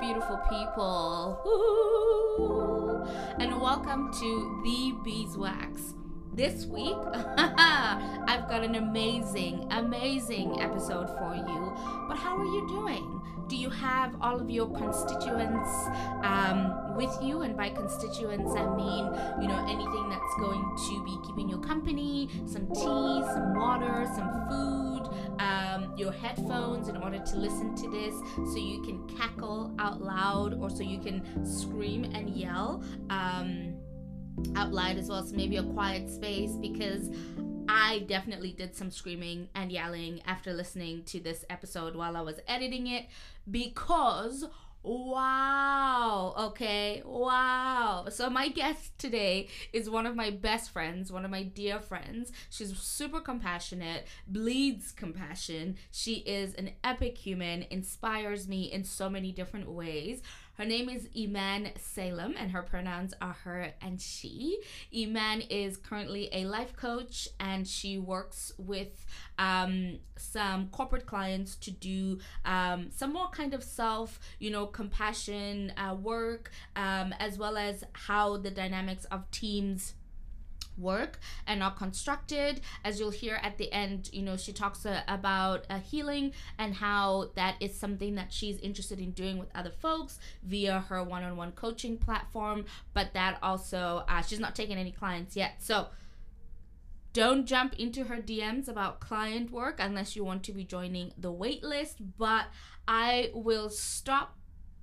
beautiful people. And welcome to The Beeswax. This week, I've got an amazing, amazing episode for you. But how are you doing? Do you have all of your constituents um, with you? And by constituents, I mean, you know, anything that's going to be keeping you company, some tea, some water, some food, um, your headphones in order to listen to this so you can cackle out loud or so you can scream and yell. Um, out loud as well so maybe a quiet space because I definitely did some screaming and yelling after listening to this episode while I was editing it because wow. Okay. Wow. So my guest today is one of my best friends one of my dear friends. She's super compassionate bleeds compassion. She is an epic human inspires me in so many different ways her name is Iman Salem, and her pronouns are her and she. Iman is currently a life coach, and she works with um, some corporate clients to do um, some more kind of self, you know, compassion uh, work, um, as well as how the dynamics of teams work and are constructed. As you'll hear at the end you know she talks uh, about uh, healing and how that is something that she's interested in doing with other folks via her one-on-one coaching platform but that also uh, she's not taking any clients yet. So don't jump into her DMs about client work unless you want to be joining the waitlist but I will stop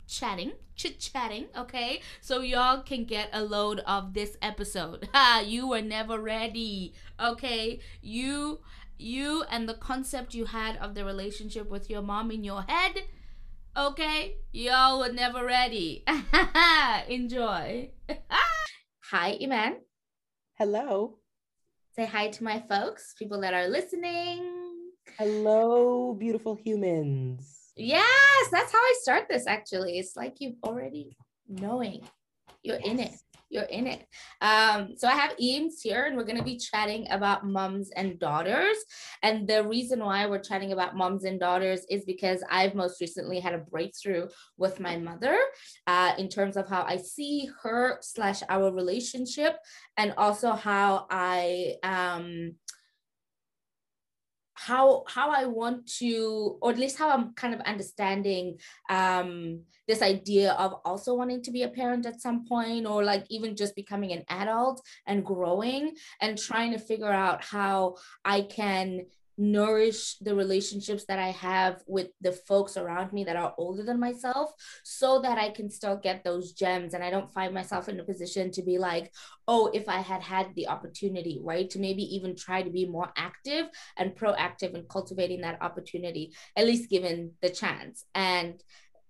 chatting, chit chatting, okay? So y'all can get a load of this episode. Ha, you were never ready, okay? You you and the concept you had of the relationship with your mom in your head, okay? Y'all were never ready. Enjoy. hi, Iman. Hello. Say hi to my folks, people that are listening. Hello, beautiful humans. Yes, that's how I start this actually. It's like you've already knowing you're yes. in it. You're in it. Um, so I have Eames here, and we're going to be chatting about moms and daughters. And the reason why we're chatting about moms and daughters is because I've most recently had a breakthrough with my mother uh, in terms of how I see her slash our relationship, and also how I um, how how I want to, or at least how I'm kind of understanding um, this idea of also wanting to be a parent at some point, or like even just becoming an adult and growing and trying to figure out how I can nourish the relationships that I have with the folks around me that are older than myself so that I can still get those gems and I don't find myself in a position to be like, oh, if I had had the opportunity, right? To maybe even try to be more active and proactive in cultivating that opportunity, at least given the chance. And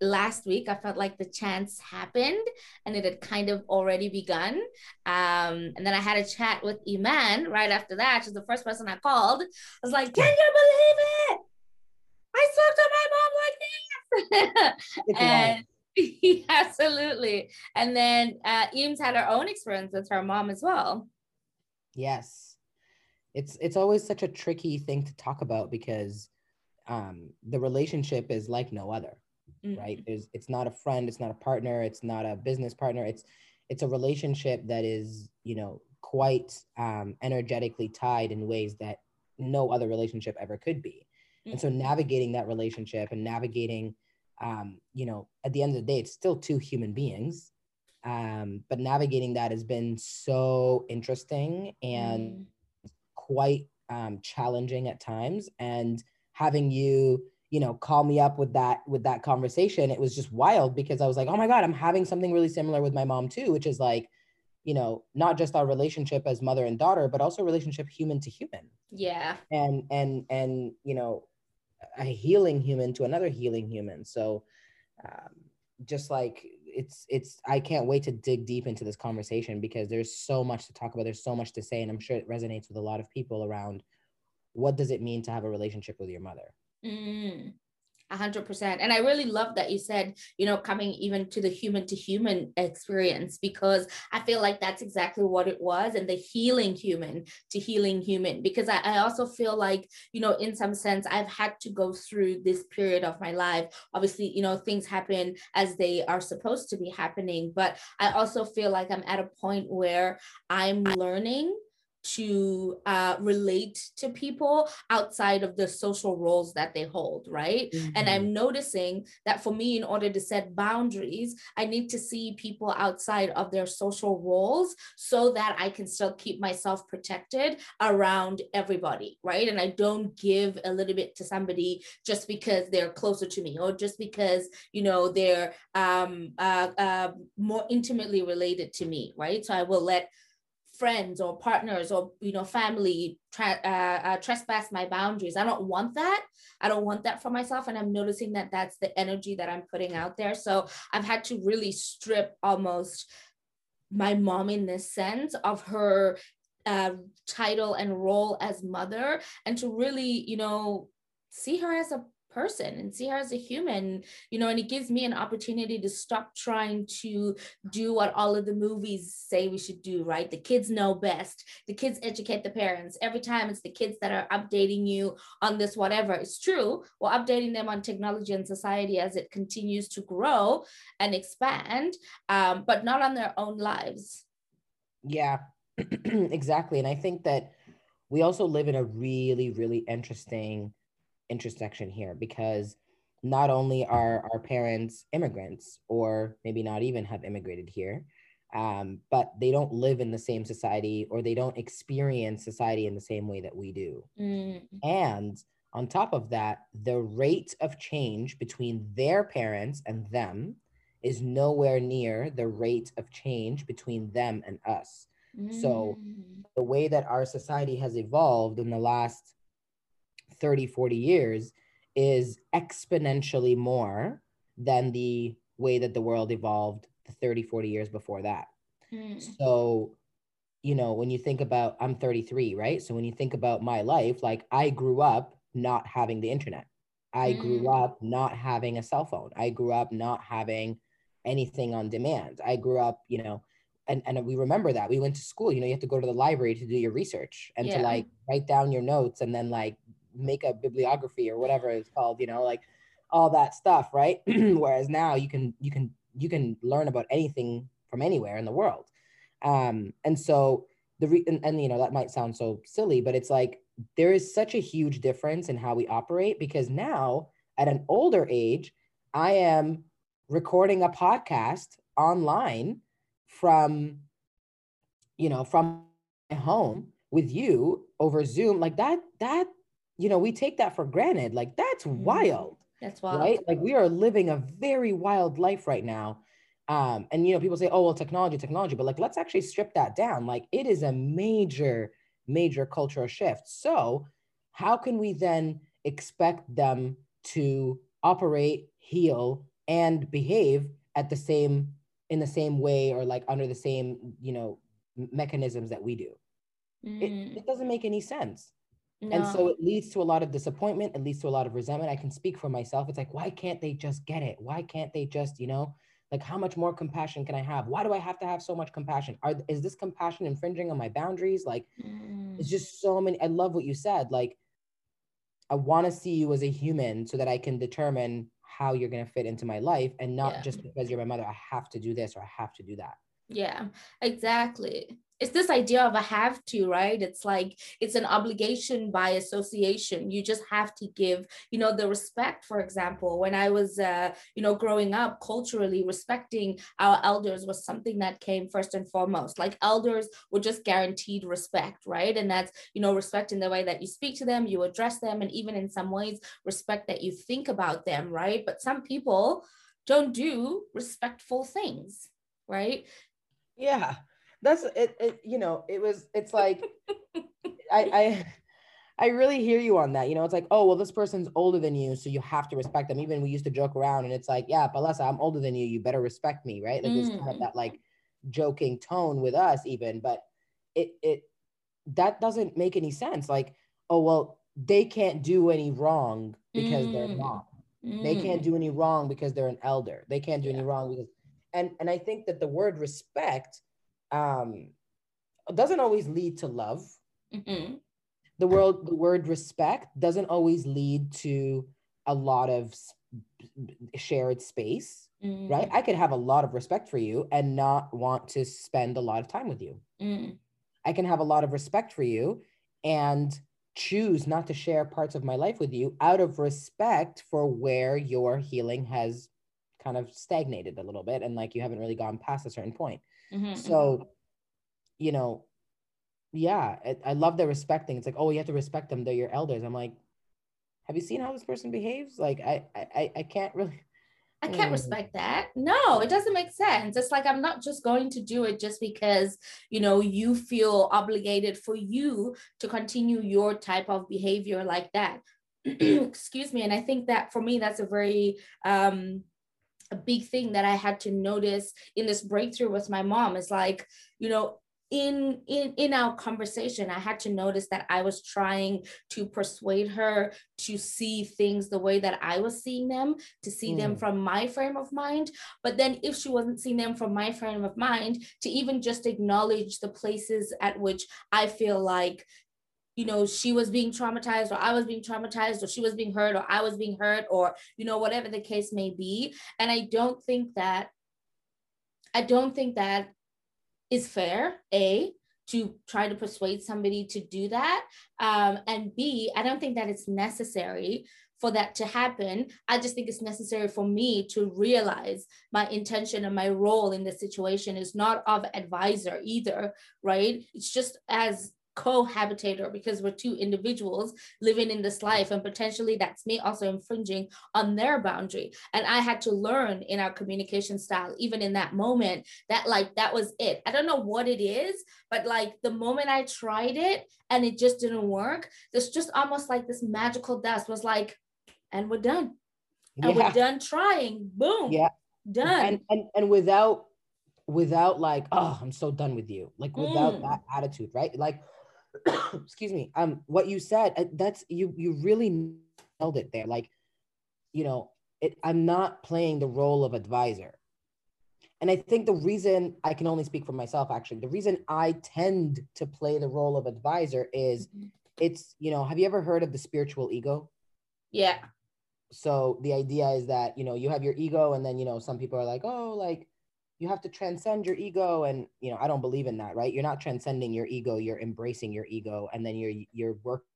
last week i felt like the chance happened and it had kind of already begun. Um, and then i had a chat with iman right after that. She's the first person i called. I was like can you believe it? I spoke to my mom like this. And absolutely. And then uh, eames had her own experience with her mom as well. Yes. It's it's always such a tricky thing to talk about because um, the relationship is like no other mm-hmm. right there's it's not a friend it's not a partner it's not a business partner it's it's a relationship that is you know quite um, energetically tied in ways that no other relationship ever could be mm-hmm. and so mm-hmm. navigating that relationship and navigating um, you know at the end of the day it's still two human beings um, but navigating that has been so interesting and mm quite um, challenging at times and having you you know call me up with that with that conversation it was just wild because i was like oh my god i'm having something really similar with my mom too which is like you know not just our relationship as mother and daughter but also relationship human to human. Yeah. And and and you know a healing human to another healing human. So um, just like it's it's i can't wait to dig deep into this conversation because there's so much to talk about. There's so much to say and i'm sure it resonates with a lot of people around what does it mean to have a relationship with your mother Mm, hundred percent. And I really love that you said, you know, coming even to the human to human experience, because I feel like that's exactly what it was and the healing human to healing human. Because I, I also feel like, you know, in some sense, I've had to go through this period of my life. Obviously, you know, things happen as they are supposed to be happening. But I also feel like I'm at a point where I'm learning to uh, relate to people outside of the social roles that they hold, right? Mm-hmm. And I'm noticing that for me, in order to set boundaries, I need to see people outside of their social roles so that I can still keep myself protected around everybody, right? And I don't give a little bit to somebody just because they're closer to me or just because, you know, they're um, uh, uh, more intimately related to me, right? So I will let friends or partners or you know family tra- uh, uh, trespass my boundaries. I don't want that. I don't want that for myself and i'm noticing that that's the energy that i'm putting out there. So i've had to really strip almost my mom in this sense of her uh, title and role as mother and to really you know see her as a person. And see her as a human you know and it gives me an opportunity to stop trying to do what all of the movies say we should do right? The kids know best. The kids educate the parents. Every time it's the kids that are updating you on this whatever. It's true. We're updating them on technology and society as it continues to grow and expand um, but not on their own lives. Yeah exactly. And i think that we also live in a really really interesting intersection here because not only are our parents immigrants or maybe not even have immigrated here um, but they don't live in the same society or they don't experience society in the same way that we do mm. and on top of that the rate of change between their parents and them is nowhere near the rate of change between them and us mm. so the way that our society has evolved in the last 30, 40 years is exponentially more than the way that the world evolved the 30, 40 years before that. Mm. So, you know, when you think about, I'm 33, right? So when you think about my life, like I grew up not having the internet. I mm. grew up not having a cell phone. I grew up not having anything on demand. I grew up, you know, and, and we remember that we went to school, you know, you have to go to the library to do your research and yeah. to like write down your notes and then like make a bibliography or whatever it's called, you know, like all that stuff, right? Whereas now you can you can you can learn about anything from anywhere in the world. Um, and so the re- and, and you know that might sound so silly, but it's like there is such a huge difference in how we operate because now at an older age, I am recording a podcast online from you know from home with you over Zoom like that that you know, we take that for granted. Like that's mm-hmm. wild. That's wild. Right? Like we are living a very wild life right now. Um, and you know, people say, oh, well, technology, technology, but like let's actually strip that down. Like it is a major, major cultural shift. So how can we then expect them to operate, heal, and behave at the same in the same way or like under the same, you know, mechanisms that we do? Mm. It, it doesn't make any sense. No. And so it leads to a lot of disappointment. It leads to a lot of resentment. I can speak for myself. It's like, why can't they just get it? Why can't they just, you know, like how much more compassion can I have? Why do I have to have so much compassion? Are is this compassion infringing on my boundaries? Like, mm. it's just so many. I love what you said. Like, I want to see you as a human so that I can determine how you're going to fit into my life and not yeah. just because you're my mother, I have to do this or I have to do that. Yeah, exactly. It's this idea of a have to right? It's like it's an obligation by association. You just have to give you know the respect. For example when i was uh, you know growing up culturally respecting our elders was something that came first and foremost. Like elders were just guaranteed respect right? And that's you know respect in the way that you speak to them you address them and even in some ways respect that you think about them right? But some people don't do respectful things right yeah that's it, it you know it was it's like I, I I really hear you on that. You know, it's like, oh, well, this person's older than you, so you have to respect them. Even we used to joke around, and it's like, yeah, Palesa, I'm older than you. You better respect me, right? Like, mm. there's kind of mm. that like joking tone with us, even. But it it that doesn't make any sense. Like, oh, well, they can't do any wrong because mm. they're not. Mm. They can't mm. do any wrong because they're an elder. They can't do yeah. any wrong because and and I think that the word respect um doesn't always lead to love. Mm-hmm. The word the word respect doesn't always lead to a lot of shared space, mm. right? I could have a lot of respect for you and not want to spend a lot of time with you. Mm. I can have a lot of respect for you and choose not to share parts of my life with you out of respect for where your healing has kind of stagnated a little bit and like you haven't really gone past a certain point. Mm-hmm, so, mm-hmm. you know, yeah, I, I love the respecting. It's like, oh, you have to respect them. They're your elders. I'm like, have you seen how this person behaves? Like, I, I, I can't really. I can't mm. respect that. No, it doesn't make sense. It's like I'm not just going to do it just because, you know, you feel obligated for you to continue your type of behavior like that. Excuse me. And I think that for me, that's a very um a big thing that I had to notice in this breakthrough with my mom is like, you know, in in in our conversation i had to notice that i was trying to persuade her to see things the way that i was seeing them to see mm. them from my frame of mind but then if she wasn't seeing them from my frame of mind to even just acknowledge the places at which i feel like you know she was being traumatized or i was being traumatized or she was being hurt or i was being hurt or you know whatever the case may be and i don't think that i don't think that is fair, A, to try to persuade somebody to do that. Um, and B, I don't think that it's necessary for that to happen. I just think it's necessary for me to realize my intention and my role in the situation is not of advisor either, right? It's just as cohabitator because we're two individuals living in this life and potentially that's me also infringing on their boundary. And i had to learn in our communication style even in that moment that like that was it. I don't know what it is but like the moment i tried it and it just didn't work there's just almost like this magical dust was like and we're done. And yeah. we're done trying. Boom. Yeah. Done. And, and and without without like oh i'm so done with you like without mm. that attitude right? Like excuse me um what you said uh, that's you you really nailed it there. Like you know it, i'm not playing the role of advisor. And i think the reason i can only speak for myself actually the reason i tend to play the role of advisor is mm-hmm. it's you know have you ever heard of the spiritual ego? Yeah. So the idea is that you know you have your ego and then you know some people are like oh like you have to transcend your ego and you know i don't believe in that right? You're not transcending your ego you're embracing your ego and then you're you're working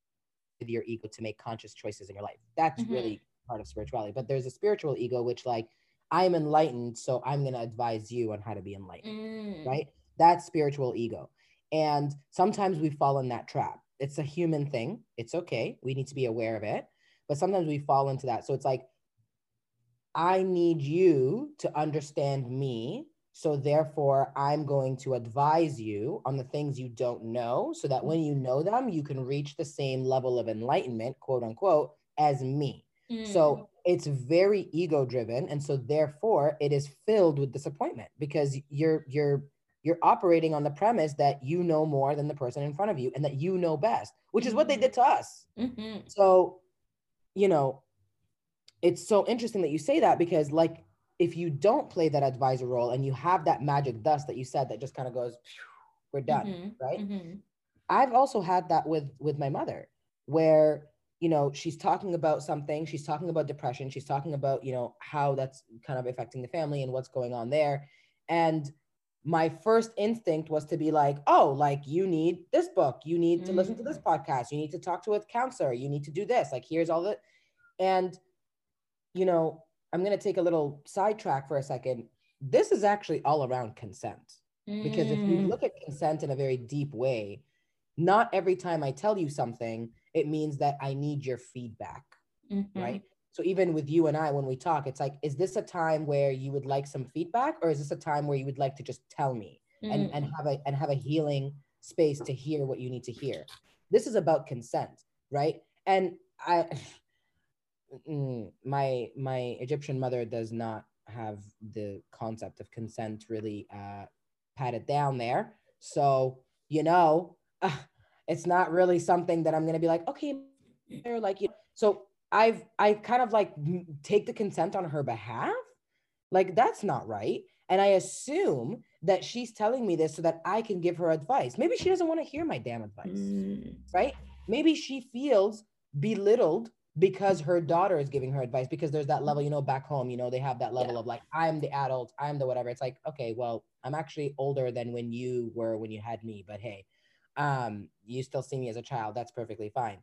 with your ego to make conscious choices in your life. That's mm-hmm. really part of spirituality. But there's a spiritual ego which like i'm enlightened so i'm going to advise you on how to be enlightened mm. right? That's spiritual ego. And sometimes we fall in that trap. It's a human thing. It's okay. We need to be aware of it. But sometimes we fall into that. So it's like I need you to understand me so therefore, I'm going to advise you on the things you don't know so that when you know them, you can reach the same level of enlightenment, quote unquote, as me. Mm. So it's very ego driven. And so therefore it is filled with disappointment because you're you're you're operating on the premise that you know more than the person in front of you and that you know best, which is what they mm-hmm. did to us. Mm-hmm. So, you know, it's so interesting that you say that because like if you don't play that advisor role and you have that magic dust that you said that just kind of goes we're done mm-hmm, right mm-hmm. i've also had that with with my mother where you know she's talking about something she's talking about depression she's talking about you know how that's kind of affecting the family and what's going on there and my first instinct was to be like oh like you need this book you need to mm-hmm. listen to this mm. podcast you need to talk to a counselor you need to do this like here's all the and you know I'm going to take a little sidetrack for a second. This is actually all around consent. Because if you mm. look at consent in a very deep way, not every time I tell you something, it means that I need your feedback. Mm-hmm. Right. So even with you and I, when we talk, it's like, is this a time where you would like some feedback, or is this a time where you would like to just tell me mm. and, and have a and have a healing space to hear what you need to hear? This is about consent, right? And I mm, my my Egyptian mother does not have the concept of consent really uh, patted down there. So you know, uh, it's not really something that I'm gonna be like, okay, they're like you. Know, So I've I kind of like take the consent on her behalf. Like that's not right. And I assume that she's telling me this so that I can give her advice. Maybe she doesn't want to hear my damn advice. Mm. Right? Maybe she feels belittled because her daughter is giving her advice because there's that level, you know, back home, you know, they have that level yeah. of like, I'm the adult, I'm the whatever. It's like, okay, well, I'm actually older than when you were when you had me, but hey, um, you still see me as a child. That's perfectly fine.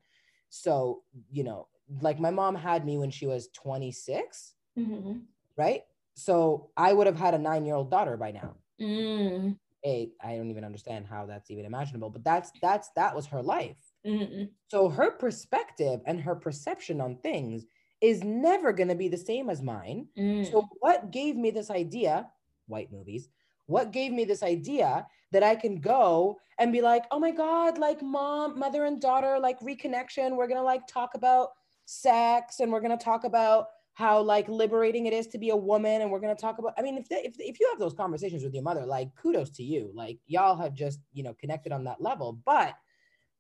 So, you know, like my mom had me when she was 26, mm-hmm. right? So I would have had a nine year old daughter by now. Mm. Eight. I don't even understand how that's even imaginable, but that's that's that was her life. Mm-mm. So her perspective and her perception on things is never going to be the same as mine. Mm. So what gave me this idea? White movies. What gave me this idea that I can go and be like, oh my God, like mom, mother and daughter, like reconnection. We're going to like talk about sex and we're going to talk about how like liberating it is to be a woman and we're going to talk about i mean if, they, if if you have those conversations with your mother like kudos to you like y'all have just you know connected on that level but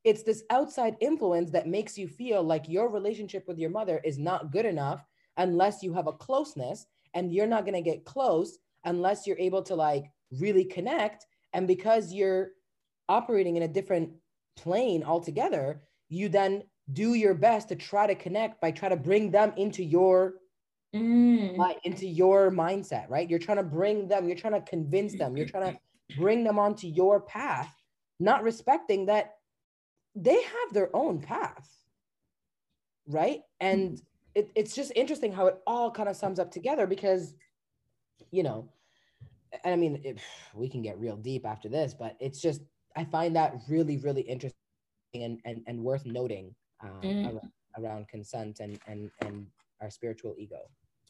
it's this outside influence that makes you feel like your relationship with your mother is not good enough unless you have a closeness and you're not going to get close unless you're able to like really connect and because you're operating in a different plane altogether you then do your best to try to connect by try to bring them into your mm. uh, into your mindset right you're trying to bring them you're trying to convince them you're trying to bring them onto your path not respecting that they have their own path right and it, it's just interesting how it all kind of sums up together because you know and i mean if we can get real deep after this but it's just i find that really really interesting and and, and worth noting um, mm. around, around consent and and and our spiritual ego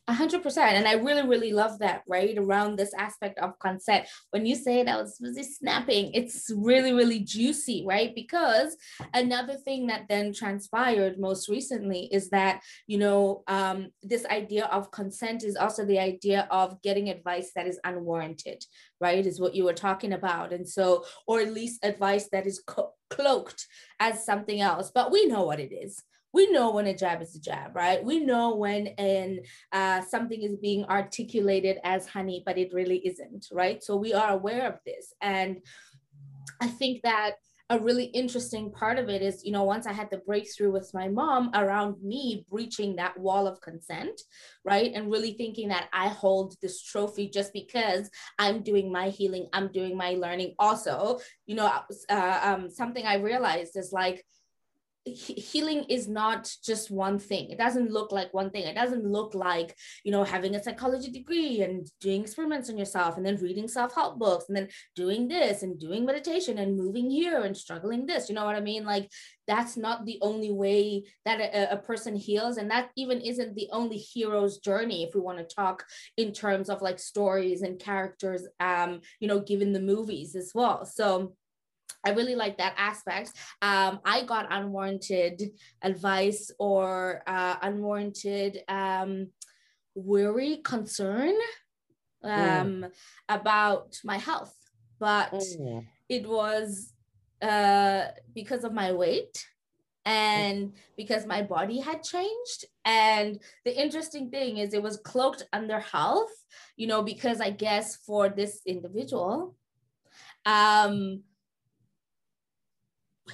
a hundred percent. And I really, really love that, right? Around this aspect of consent. When you say that was really snapping, it's really, really juicy, right? Because another thing that then transpired most recently is that, you know, um, this idea of consent is also the idea of getting advice that is unwarranted, right? Is what you were talking about. And so, or at least advice that is co- cloaked as something else, but we know what it is we know when a jab is a jab, right? We know when an uh, something is being articulated as honey, but it really isn't, right? So we are aware of this, and I think that a really interesting part of it is, you know, once I had the breakthrough with my mom around me breaching that wall of consent, right? And really thinking that I hold this trophy just because I'm doing my healing, I'm doing my learning. Also, you know, uh, um, something I realized is like, healing is not just one thing. It doesn't look like one thing. It doesn't look like you know having a psychology degree and doing experiments on yourself and then reading self-help books and then doing this and doing meditation and moving here and struggling this. You know what i mean? Like that's not the only way that a, a person heals. And that even isn't the only hero's journey if we want to talk in terms of like stories and characters um you know given the movies as well. So I really like that aspect. Um, I got unwarranted advice or uh, unwarranted um, worry, concern um, mm. about my health, but mm. it was uh, because of my weight and because my body had changed. And the interesting thing is, it was cloaked under health, you know, because I guess for this individual, um,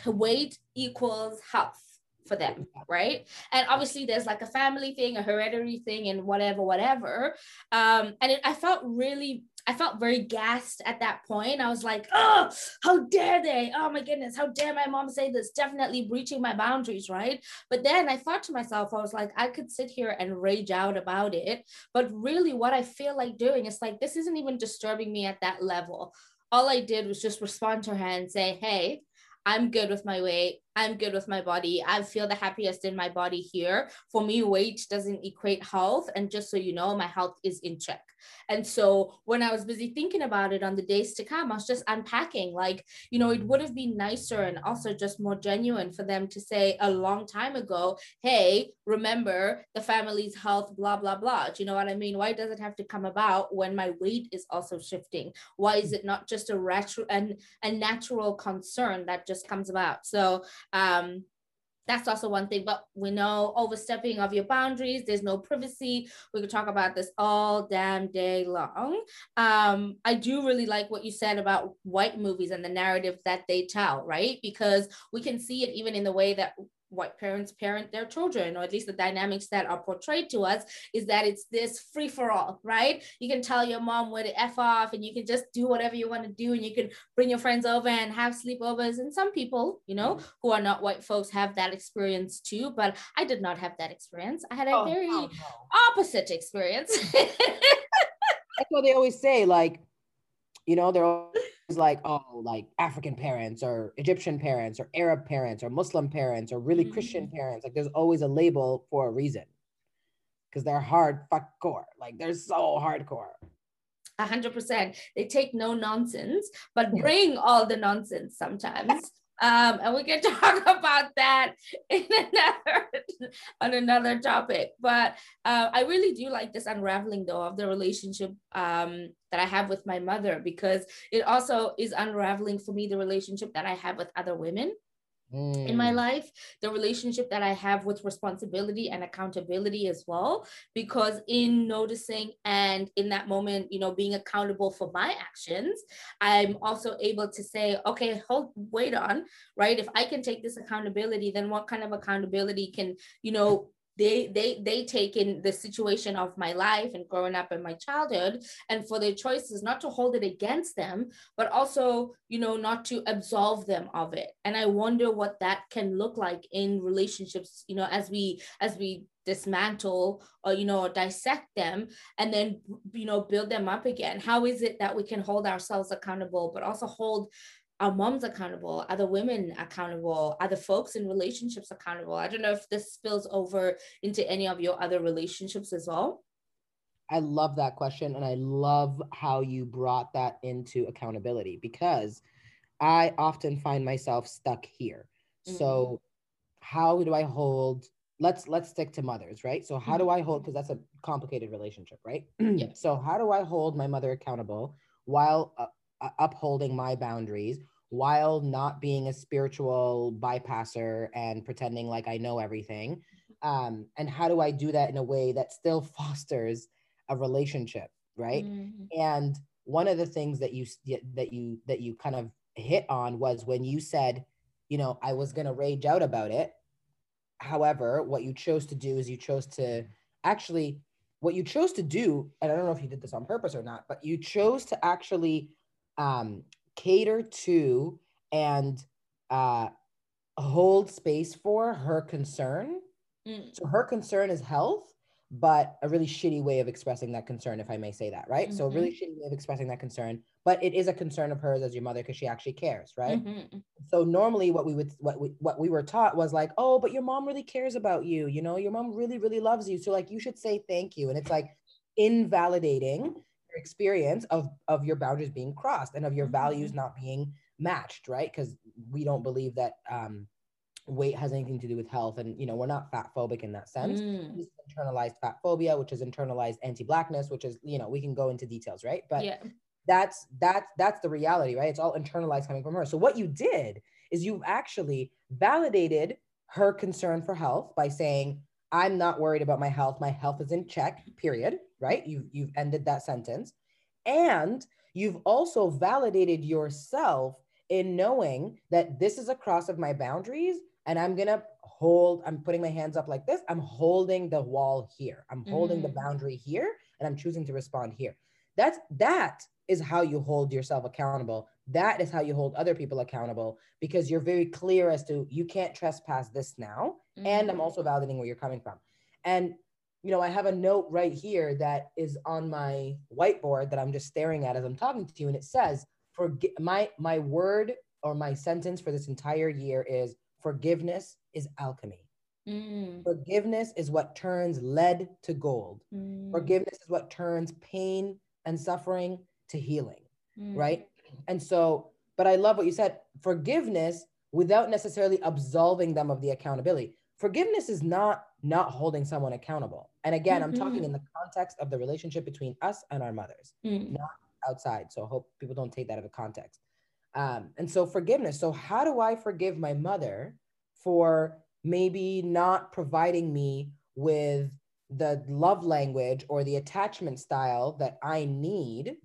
weight equals health for them, right? And obviously, there's like a family thing, a hereditary thing, and whatever, whatever. Um, and it, I felt really, I felt very gassed at that point. I was like, oh, how dare they? Oh my goodness, how dare my mom say this? Definitely breaching my boundaries, right? But then I thought to myself, I was like, I could sit here and rage out about it. But really, what I feel like doing is like, this isn't even disturbing me at that level. All I did was just respond to her and say, hey, I'm good with my weight. I'm good with my body. I feel the happiest in my body here. For me, weight doesn't equate health. And just so you know, my health is in check. And so when I was busy thinking about it on the days to come, I was just unpacking like, you know, it would have been nicer and also just more genuine for them to say a long time ago, hey, remember the family's health, blah, blah, blah. Do you know what I mean? Why does it have to come about when my weight is also shifting? Why is it not just a, retro- and a natural concern that just comes about? So, um, that's also one thing. But we know overstepping of your boundaries, there's no privacy. We could talk about this all damn day long. Um, I do really like what you said about white movies and the narrative that they tell, right? Because we can see it even in the way that white parents parent their children, or at least the dynamics that are portrayed to us is that it's this free for all, right? You can tell your mom where to F off and you can just do whatever you want to do and you can bring your friends over and have sleepovers. And some people, you know, mm-hmm. who are not white folks have that experience too, but I did not have that experience. I had a oh, very no. opposite experience. That's what they always say, like, you know, they're like, oh, like African parents or Egyptian parents or Arab parents or Muslim parents or really mm-hmm. Christian parents. Like there's always a label for a reason because they're hard fuck core. Like they're so hardcore. A hundred percent. They take no nonsense, but bring all the nonsense sometimes. Um, and we can talk about that in another on another topic. But uh, I really do like this unraveling though of the relationship um, that I have with my mother because it also is unraveling for me the relationship that I have with other women mm. in my mm. life, the relationship that I have with responsibility and accountability as well. Because in noticing and in that moment, you know, being accountable for my actions, I'm also able to say, okay, hold, wait on, right? If I can take this accountability, then what kind of accountability can, you know, they they they take in the situation of my life and growing up in my childhood and for their choices not to hold it against them but also you know not to absolve them of it. And i wonder what that can look like in relationships you know as we as we dismantle or you know dissect them and then you know build them up again. How is it that we can hold ourselves accountable but also hold our moms accountable, other women accountable, other folks in relationships accountable. I don't know if this spills over into any of your other relationships as well. I love that question. And I love how you brought that into accountability because I often find myself stuck here. Mm-hmm. So, how do I hold? Let's let's stick to mothers, right? So how mm-hmm. do I hold? Because that's a complicated relationship, right? yeah. So how do I hold my mother accountable while uh, upholding my boundaries while not being a spiritual bypasser and pretending like I know everything? Um, and how do I do that in a way that still fosters a relationship, right? Mm-hmm. And one of the things that you that you that you kind of hit on was when you said, you know, I was going to rage out about it. However, what you chose to do is you chose to actually what you chose to do, and I don't know if you did this on purpose or not, but you chose to actually um, cater to and uh, hold space for her concern. Mm. So her concern is health, but a really shitty way of expressing that concern, if I may say that, right? Mm-hmm. So a really mm-hmm. shitty way of expressing that concern, but it is a concern of hers as your mother because she actually cares, right? Mm-hmm. So normally, what we would what we what we were taught was like, oh, but your mom really cares about you. You know, your mom really really loves you. So like, you should say thank you, and it's like invalidating experience of of your boundaries being crossed and of your values mm-hmm. not being matched right because we don't believe that um weight has anything to do with health and you know we're not fat phobic in that sense mm. internalized fat phobia which is internalized anti-blackness which is you know we can go into details right but yeah. that's that's that's the reality right it's all internalized coming from her so what you did is you've actually validated her concern for health by saying i'm not worried about my health my health is in check period right? You've, you've ended that sentence. And you've also validated yourself in knowing that this is a cross of my boundaries and I'm going to hold, I'm putting my hands up like this. I'm holding the wall here. I'm holding mm. the boundary here and I'm choosing to respond here. That's that is how you hold yourself accountable. That is how you hold other people accountable because you're very clear as to you can't trespass this now. Mm. And I'm mm. also validating where you're coming from. And you know, I have a note right here that is on my whiteboard that I'm just staring at as I'm talking to you, and it says, "For my my word or my sentence for this entire year is forgiveness is alchemy. Mm. Forgiveness is what turns lead to gold. Mm. Forgiveness is what turns pain and suffering to healing, mm. right? And so, but I love what you said. Forgiveness without necessarily absolving them of the accountability. Forgiveness is not not holding someone accountable. And again, mm-hmm. I'm talking in the context of the relationship between us and our mothers, mm. not outside. So I hope people don't take that out of context. Um, and so forgiveness. So how do I forgive my mother for maybe not providing me with the love language or the attachment style that I need?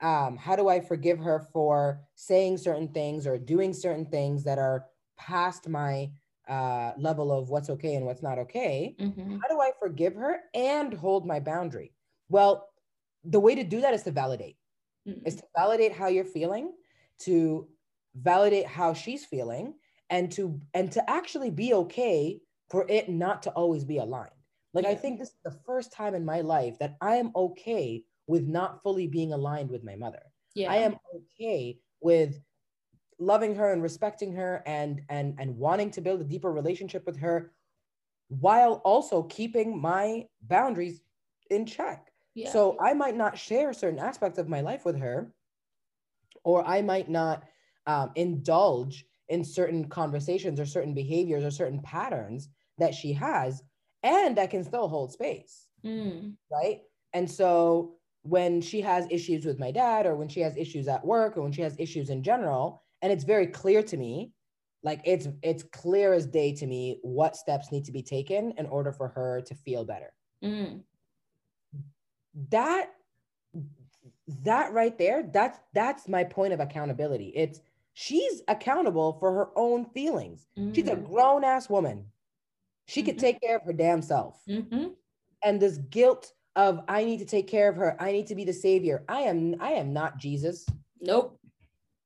Um, how do I forgive her for saying certain things or doing certain things that are past my uh, level of what's okay and what's not okay? Mm-hmm. How do I forgive her and hold my boundary? Well, the way to do that is to validate, mm-hmm. is to validate how you're feeling, to validate how she's feeling, and to and to actually be okay for it not to always be aligned. Like, yeah. I think this is the first time in my life that I am okay with not fully being aligned with my mother. Yeah. I am okay with loving her and respecting her and and and wanting to build a deeper relationship with her while also keeping my boundaries in check. Yeah. So I might not share certain aspects of my life with her, or I might not um, indulge in certain conversations or certain behaviors or certain patterns that she has and I can still hold space. Mm. Right. And so when she has issues with my dad, or when she has issues at work, or when she has issues in general, and it's very clear to me, like it's it's clear as day to me what steps need to be taken in order for her to feel better. Mm. That that right there, that's that's my point of accountability. It's she's accountable for her own feelings. Mm. She's a mm. grown ass woman. She mm-hmm. could take care of her damn self. Mm-hmm. And this guilt of I need to take care of her. I need to be the savior. I am I am not Jesus. Nope.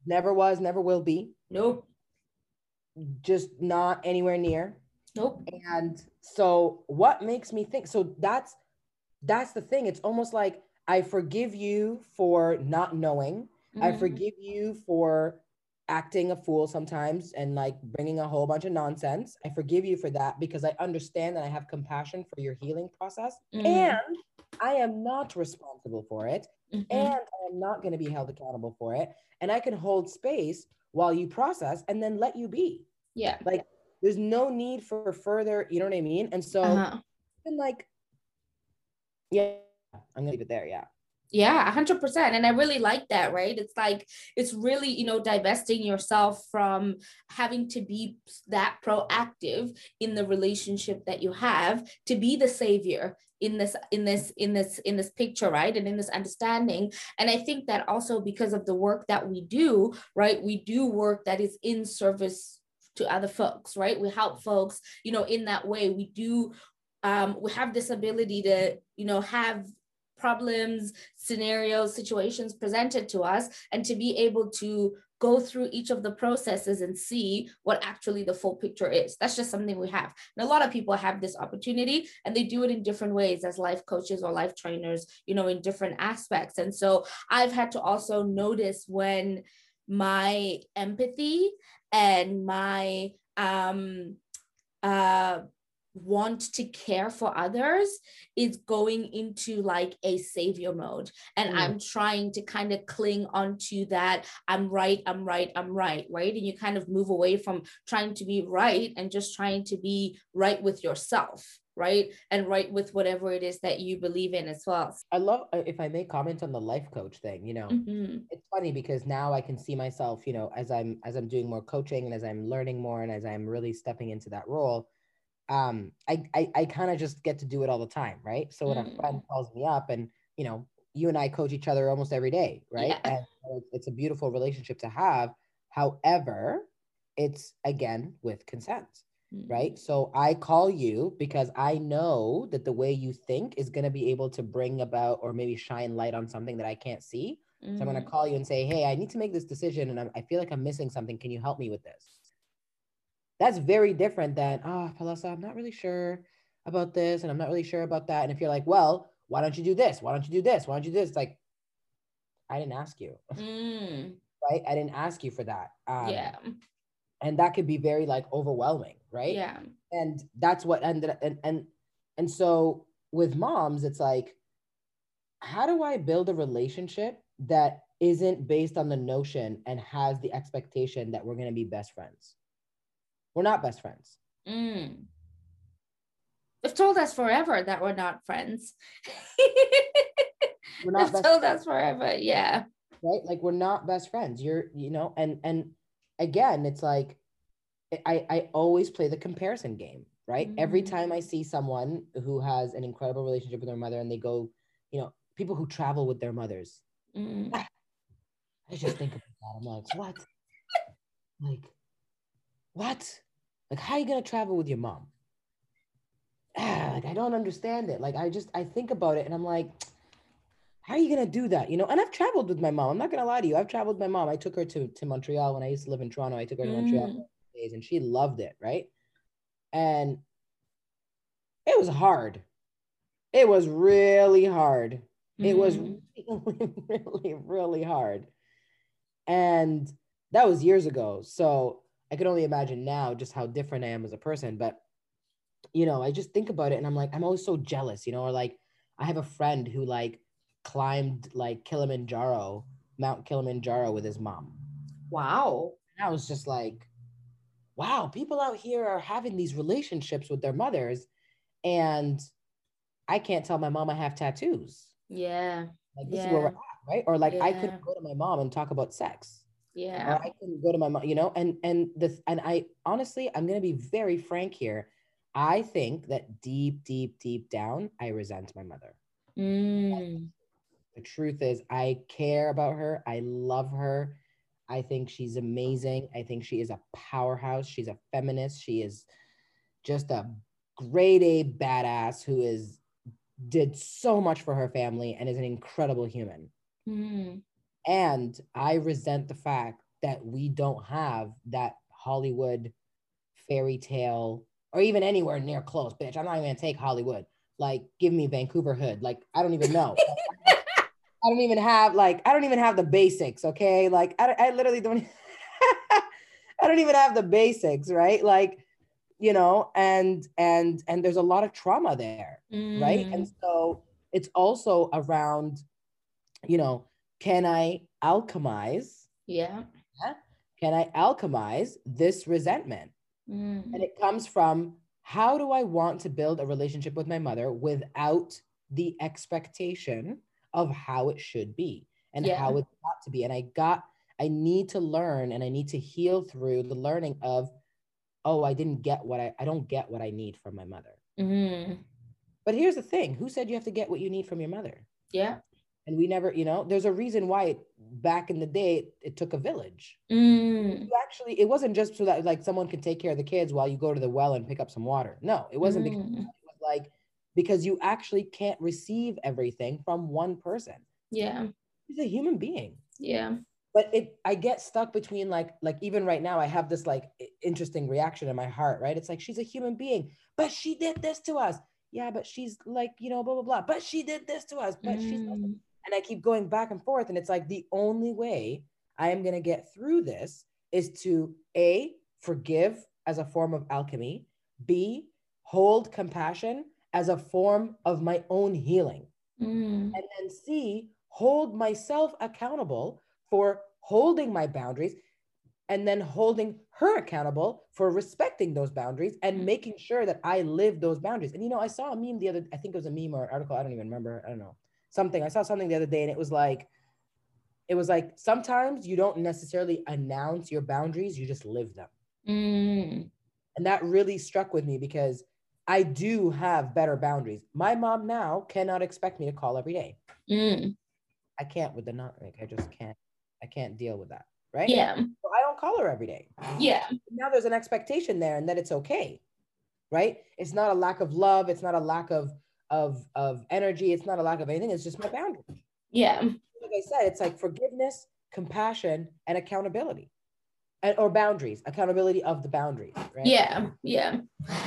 Never was, never will be. Nope. Just not anywhere near. Nope. And so what makes me think so that's that's the thing. It's almost like I forgive you for not knowing. Mm-hmm. I forgive you for acting a fool sometimes and like bringing a whole bunch of nonsense. I forgive you for that because I understand that I have compassion for your healing process mm-hmm. and I am not responsible for it mm-hmm. and I am not going to be held accountable for it. And I can hold space while you process and then let you be. Yeah. Like there's no need for further, you know what I mean? And so, uh-huh. and like, yeah, I'm going to leave it there. Yeah. Yeah, 100%. And I really like that, right? It's like, it's really, you know, divesting yourself from having to be that proactive in the relationship that you have to be the savior in this in this in this in this picture right and in this understanding and i think that also because of the work that we do right we do work that is in service to other folks right we help folks you know in that way we do um, we have this ability to you know have problems, scenarios, situations presented to us, and to be able to go through each of the processes and see what actually the full picture is. That's just something we have. And a lot of people have this opportunity and they do it in different ways as life coaches or life trainers, you know, in different aspects. And so I've had to also notice when my empathy and my um uh want to care for others is going into like a savior mode and mm. i'm trying to kind of cling onto that i'm right i'm right i'm right right and you kind of move away from trying to be right and just trying to be right with yourself right and right with whatever it is that you believe in as well i love uh, if i may comment on the life coach thing you know mm-hmm. it's funny because now i can see myself you know as i'm as i'm doing more coaching and as i'm learning more and as i'm really stepping into that role um, I I, I kind of just get to do it all the time, right? So when mm. a friend calls me up, and you know, you and I coach each other almost every day, right? Yeah. And it's a beautiful relationship to have. However, it's again with consent, mm. right? So I call you because I know that the way you think is going to be able to bring about or maybe shine light on something that I can't see. Mm. So I'm going to call you and say, "Hey, I need to make this decision, and I'm, I feel like I'm missing something. Can you help me with this?" That's very different than, oh, Palesa, I'm not really sure about this and I'm not really sure about that. And if you're like, well, why don't you do this? Why don't you do this? Why don't you do this? It's like, I didn't ask you. Mm. right? I didn't ask you for that. Um, yeah. And that could be very like overwhelming, right? Yeah. And that's what ended up, and and and so with moms, it's like, how do I build a relationship that isn't based on the notion and has the expectation that we're going to be best friends? We're not best friends. Mm. They've told us forever that we're not friends. we're not They've told friends. us forever, yeah. Right? Like we're not best friends. You're, you know, and and again, it's like I, I always play the comparison game, right? Mm-hmm. Every time I see someone who has an incredible relationship with their mother and they go, you know, people who travel with their mothers. Mm-hmm. I just think about that. I'm like, what? like, what? Like, how are you gonna travel with your mom? Ah, like, I don't understand it. Like, I just I think about it and I'm like, how are you gonna do that? You know, and I've traveled with my mom. I'm not gonna lie to you. I've traveled with my mom. I took her to, to Montreal when I used to live in Toronto. I took her to mm. Montreal days and she loved it, right? And it was hard. It was really hard. Mm. It was mm. really, really, really hard. And that was years ago. So I could only imagine now just how different I am as a person. But, you know, I just think about it and I'm like, I'm always so jealous, you know, or like I have a friend who like climbed like Kilimanjaro, Mount Kilimanjaro with his mom. Wow. And I was just like, wow, people out here are having these relationships with their mothers. And I can't tell my mom I have tattoos. Yeah. Like this yeah. is where we're at, right? Or like yeah. I couldn't go to my mom and talk about sex. Yeah. Or I can go to my mom, you know, and and this and I honestly, I'm gonna be very frank here. I think that deep, deep, deep down, I resent my mother. Mm. The truth is, I care about her. I love her. I think she's amazing. I think she is a powerhouse. She's a feminist. She is just a grade A badass who is did so much for her family and is an incredible human. Mm. And I resent the fact that we don't have that Hollywood fairy tale or even anywhere near close, bitch. I'm not even gonna take Hollywood. Like, give me Vancouver Hood. Like, I don't even know. I don't even have like I don't even have the basics. Okay, like I, I literally don't. I don't even have the basics, right? Like, you know, and and and there's a lot of trauma there, mm. right? And mm. so it's also around, you know, can I alchemize? Yeah. yeah can I alchemize this resentment? Mm. And it comes from how do I want to build a relationship with my mother without the expectation of how it should be and yeah. how it's got to be. And I got, I need to learn and I need to heal through the learning of, oh, I didn't get what I, I don't get what I need from my mother. Mm-hmm. But here's the thing who said you have to get what you need from your mother? Yeah. And we never, you know, there's a reason why it, back in the day it, it took a village. Mm. Actually, it wasn't just so that like someone could take care of the kids while you go to the well and pick up some water. No, it wasn't mm. because it was like because you actually can't receive everything from one person. Yeah. He's a human being. Yeah. But it I get stuck between like like even right now I have this like interesting reaction in my heart, right? It's like she's a human being, but she did this to us. Yeah, but she's like, you know, blah blah blah. But she did this to us. But mm. she's and I keep going back and forth and it's like the only way I am going to get through this is to A forgive as a form of alchemy, B hold compassion as a form of my own healing. Mm. And then C, hold myself accountable for holding my boundaries and then holding her accountable for respecting those boundaries and mm. making sure that I live those boundaries. And you know, I saw a meme the other, I think it was a meme or an article, I don't even remember, I don't know, something. I saw something the other day and it was like, it was like sometimes you don't necessarily announce your boundaries, you just live them. Mm. And that really struck with me because I do have better boundaries. My mom now cannot expect me to call every day. Mm. I can't with the not like I just can't. I can't deal with that. Right. Yeah. So I don't call her every day. Yeah. Now there's an expectation there and that it's okay. Right. It's not a lack of love. It's not a lack of of of energy. It's not a lack of anything. It's just my boundary. Yeah. Like I said, it's like forgiveness, compassion, and accountability or boundaries accountability of the boundaries right? Yeah yeah.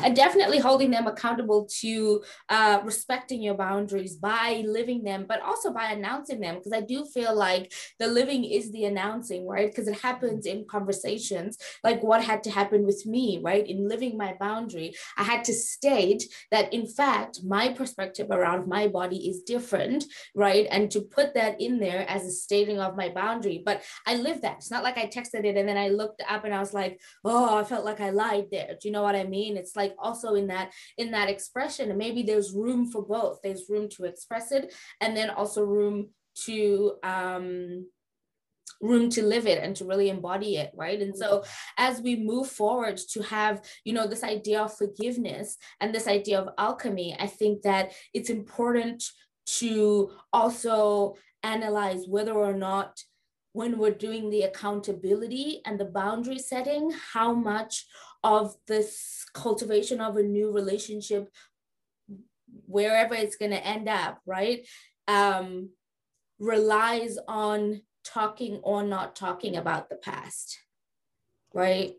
And definitely holding them accountable to uh, respecting your boundaries by living them but also by announcing them because i do feel like the living is the announcing right? Because it happens in conversations like what had to happen with me right? In living my boundary i had to state that in fact my perspective around my body is different right? And to put that in there as a stating of my boundary but i live that. It's not like i texted it and then i looked up and I was like, oh, I felt like I lied there. Do you know what I mean? It's like also in that in that expression, and maybe there's room for both. There's room to express it, and then also room to um room to live it and to really embody it right and so as we move forward to have you know this idea of forgiveness and this idea of alchemy i think that it's important to also analyze whether or not when we're doing the accountability and the boundary setting how much of this cultivation of a new relationship wherever it's going to end up right um, relies on talking or not talking about the past right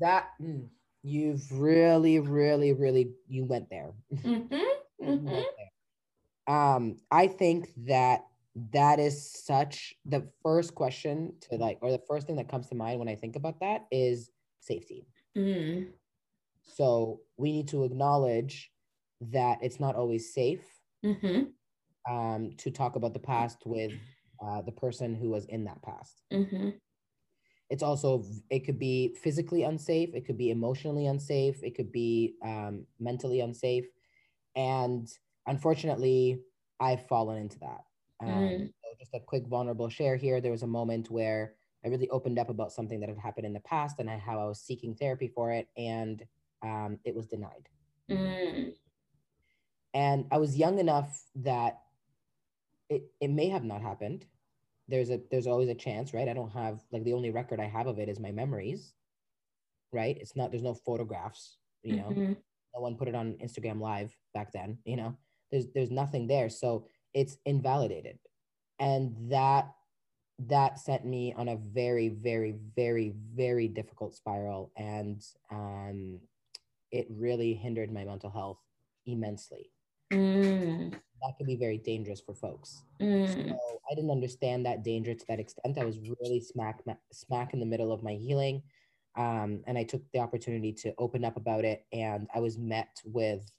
that mm, you've really really really you went there mm-hmm, mm-hmm. Went there. um i think that that is such the first question to like or the first thing that comes to mind when i think about that is safety mm. so we need to acknowledge that it's not always safe mm-hmm. um, to talk about the past with uh, the person who was in that past mm-hmm. it's also it could be physically unsafe it could be emotionally unsafe it could be um, mentally unsafe and unfortunately i've fallen into that um, mm. so just a quick vulnerable share here. There was a moment where I really opened up about something that had happened in the past and I, how I was seeking therapy for it, and um, it was denied. Mm. And I was young enough that it, it may have not happened. There's a there's always a chance, right? I don't have like the only record I have of it is my memories, right? It's not there's no photographs, you know. Mm-hmm. No one put it on Instagram live back then, you know. There's there's nothing there. So it's invalidated. And that that sent me on a very very very very difficult spiral. And um, it really hindered my mental health immensely. Mm. that could be very dangerous for folks. Mm. so i didn't understand that danger to that extent. I was really smack smack in the middle of my healing. Um, and i took the opportunity to open up about it. And i was met with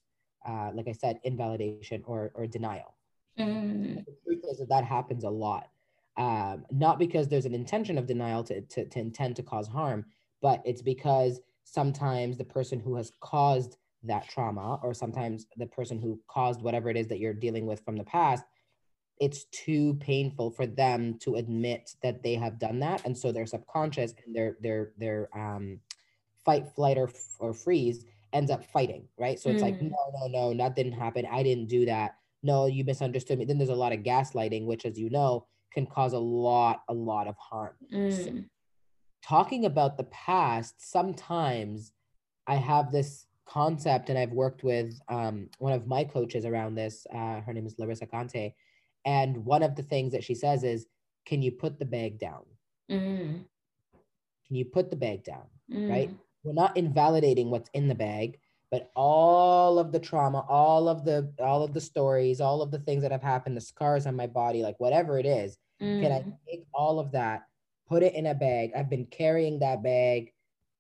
uh, like i said invalidation or, or denial Mm. The truth is that that happens a lot. Um, not because there's an intention of denial to, to, to intend to cause harm, but it's because sometimes the person who has caused that trauma, or sometimes the person who caused whatever it is that you're dealing with from the past, it's too painful for them to admit that they have done that, and so their subconscious and their their their um, fight, flight, or or freeze ends up fighting, right? So it's mm. like, no, no, no, that didn't happen. I didn't do that no, you misunderstood me. Then there's a lot of gaslighting, which, as you know, can cause a lot, a lot of harm. Mm. So, talking about the past, sometimes I have this concept, and I've worked with um, one of my coaches around this. Uh, her name is Larissa Conte. And one of the things that she says is, Can you put the bag down? Mm. Can you put the bag down? Mm. Right? We're not invalidating what's in the bag but all of the trauma all of the all of the stories all of the things that have happened the scars on my body like whatever it is mm. can i mm. take all of that put it in a bag i've been carrying that bag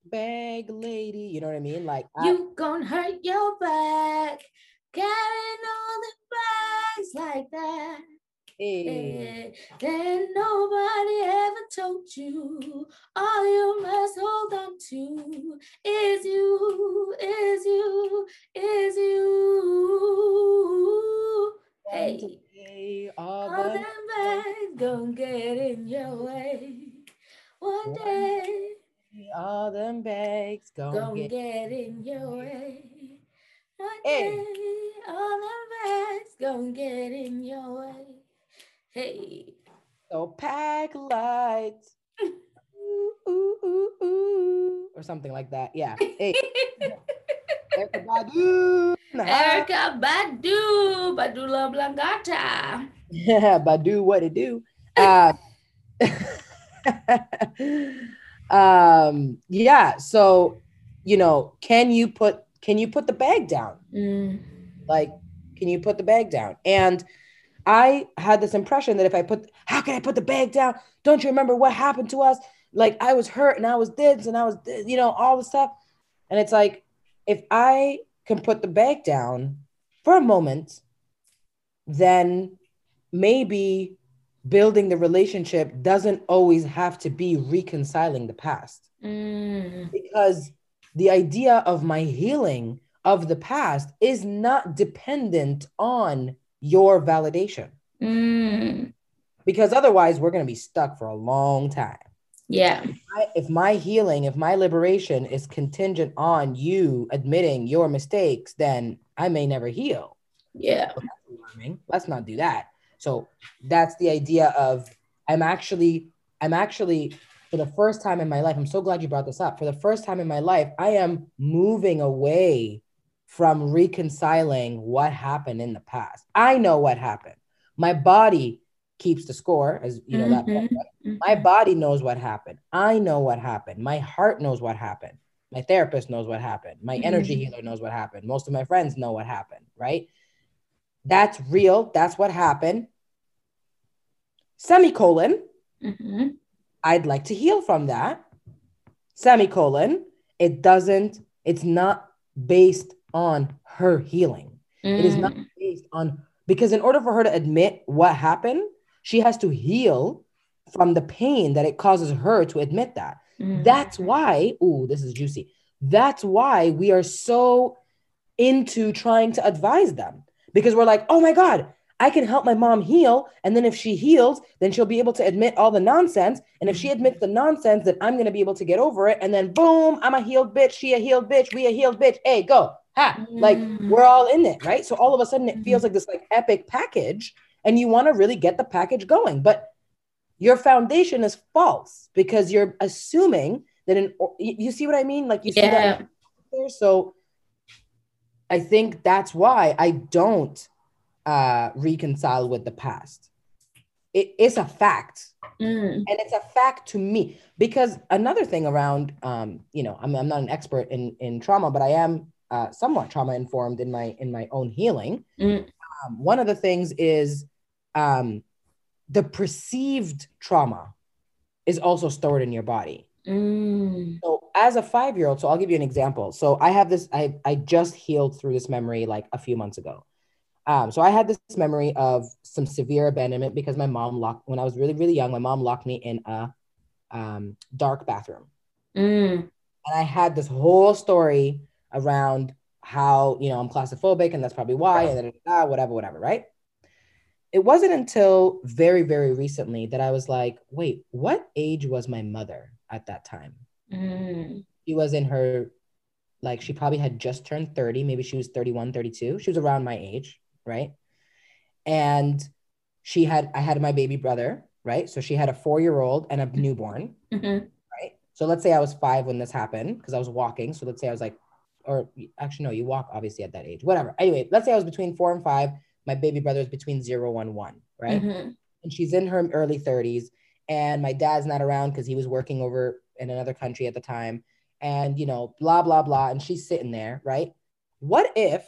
bag lady you know what i mean like you I, gonna hurt your back carrying all the bags like that Eh, hey. Then nobody ever told you all you must hold on to is you, is you, is you. Hey, all, all them bags gonna get in your way one day. All them bags gonna, gonna get, get in your way. One hey. day, all them bags gonna get in your way. Hey. So pack lights. ooh, ooh, ooh, ooh, or something like that. Yeah. Hey. Erykah Badu. Erykah Badu. Badu La Blangata. Yeah, Badu, what it do? Uh, um, yeah. So, you know, can you put can you put the bag down? Mm. Like, can you put the bag down? And I had this impression that if I put, how can I put the bag down? Don't you remember what happened to us? Like I was hurt and I was this and I was, this, you know, all the stuff. And it's like, if I can put the bag down for a moment, then maybe building the relationship doesn't always have to be reconciling the past. Mm. Because the idea of my healing of the past is not dependent on your validation. Mm. because otherwise we're going to be stuck for a long time. Yeah. If, I, if my healing, if my liberation is contingent on you admitting your mistakes, then I may never heal. Yeah. Let's not do that. So that's the idea of I'm actually, I'm actually for the first time in my life, I'm so glad you brought this up. For the first time in my life, I am moving away from reconciling what happened in the past. I know what happened. My body keeps the score, as you know, mm-hmm. that mm-hmm. my body knows what happened. I know what happened. My heart knows what happened. My therapist knows what happened. My mm-hmm. energy healer knows what happened. Most of my friends know what happened, right? That's real. That's what happened. Semicolon. Mm-hmm. I'd like to heal from that. Semicolon. It doesn't, it's not based on her healing. Mm. It is not mm. based on, because in order for her to admit what happened, she has to heal from the pain that it causes her to admit that. Mm. That's why, ooh, this is juicy. That's why we are so into trying to advise them because we're like, oh my God, I can help my mom heal. And then if she heals, then she'll be able to admit all the nonsense. And if she admits the nonsense, then I'm going to be able to get over it. And then boom, I'm a healed bitch. She a healed bitch. We a healed bitch. Hey, go. Ha. Like we're all in it. Right. So all of a sudden it feels like this like epic package and you want to really get the package going. But your foundation is false because you're assuming that in, you see what I mean? Like you see yeah. that there. So I think that's why I don't uh, reconcile with the past. It is a fact. Mm. And it's a fact to me because another thing around, um, you know, I'm, I'm not an expert in, in trauma, but I am uh, somewhat trauma informed in my in my own healing. Mm. Um, one of the things is um, the perceived trauma is also stored in your body. Mm. So as a five year old, so I'll give you an example. So I have this, I, I just healed through this memory like a few months ago. Um, so I had this memory of some severe abandonment because my mom locked, when I was really, really young, my mom locked me in a um, dark bathroom. Mm. And I had this whole story around how, you know, I'm claustrophobic and that's probably why, and then, ah, whatever, whatever, right? It wasn't until very, very recently that I was like, wait, what age was my mother at that time? Mm. She was in her, like, she probably had just turned 30. Maybe she was 31, 32. She was around my age, right? And she had, I had my baby brother, right? So she had a four year old and a newborn, mm-hmm. right? So let's say I was five when this happened because I was walking. So let's say I was like, or actually, no, you walk obviously at that age, whatever. Anyway, let's say I was between four and five. My baby brother is between zero and one, right? Mm-hmm. And she's in her early 30s. And my dad's not around because he was working over in another country at the time and you know blah blah blah and she's sitting there right what if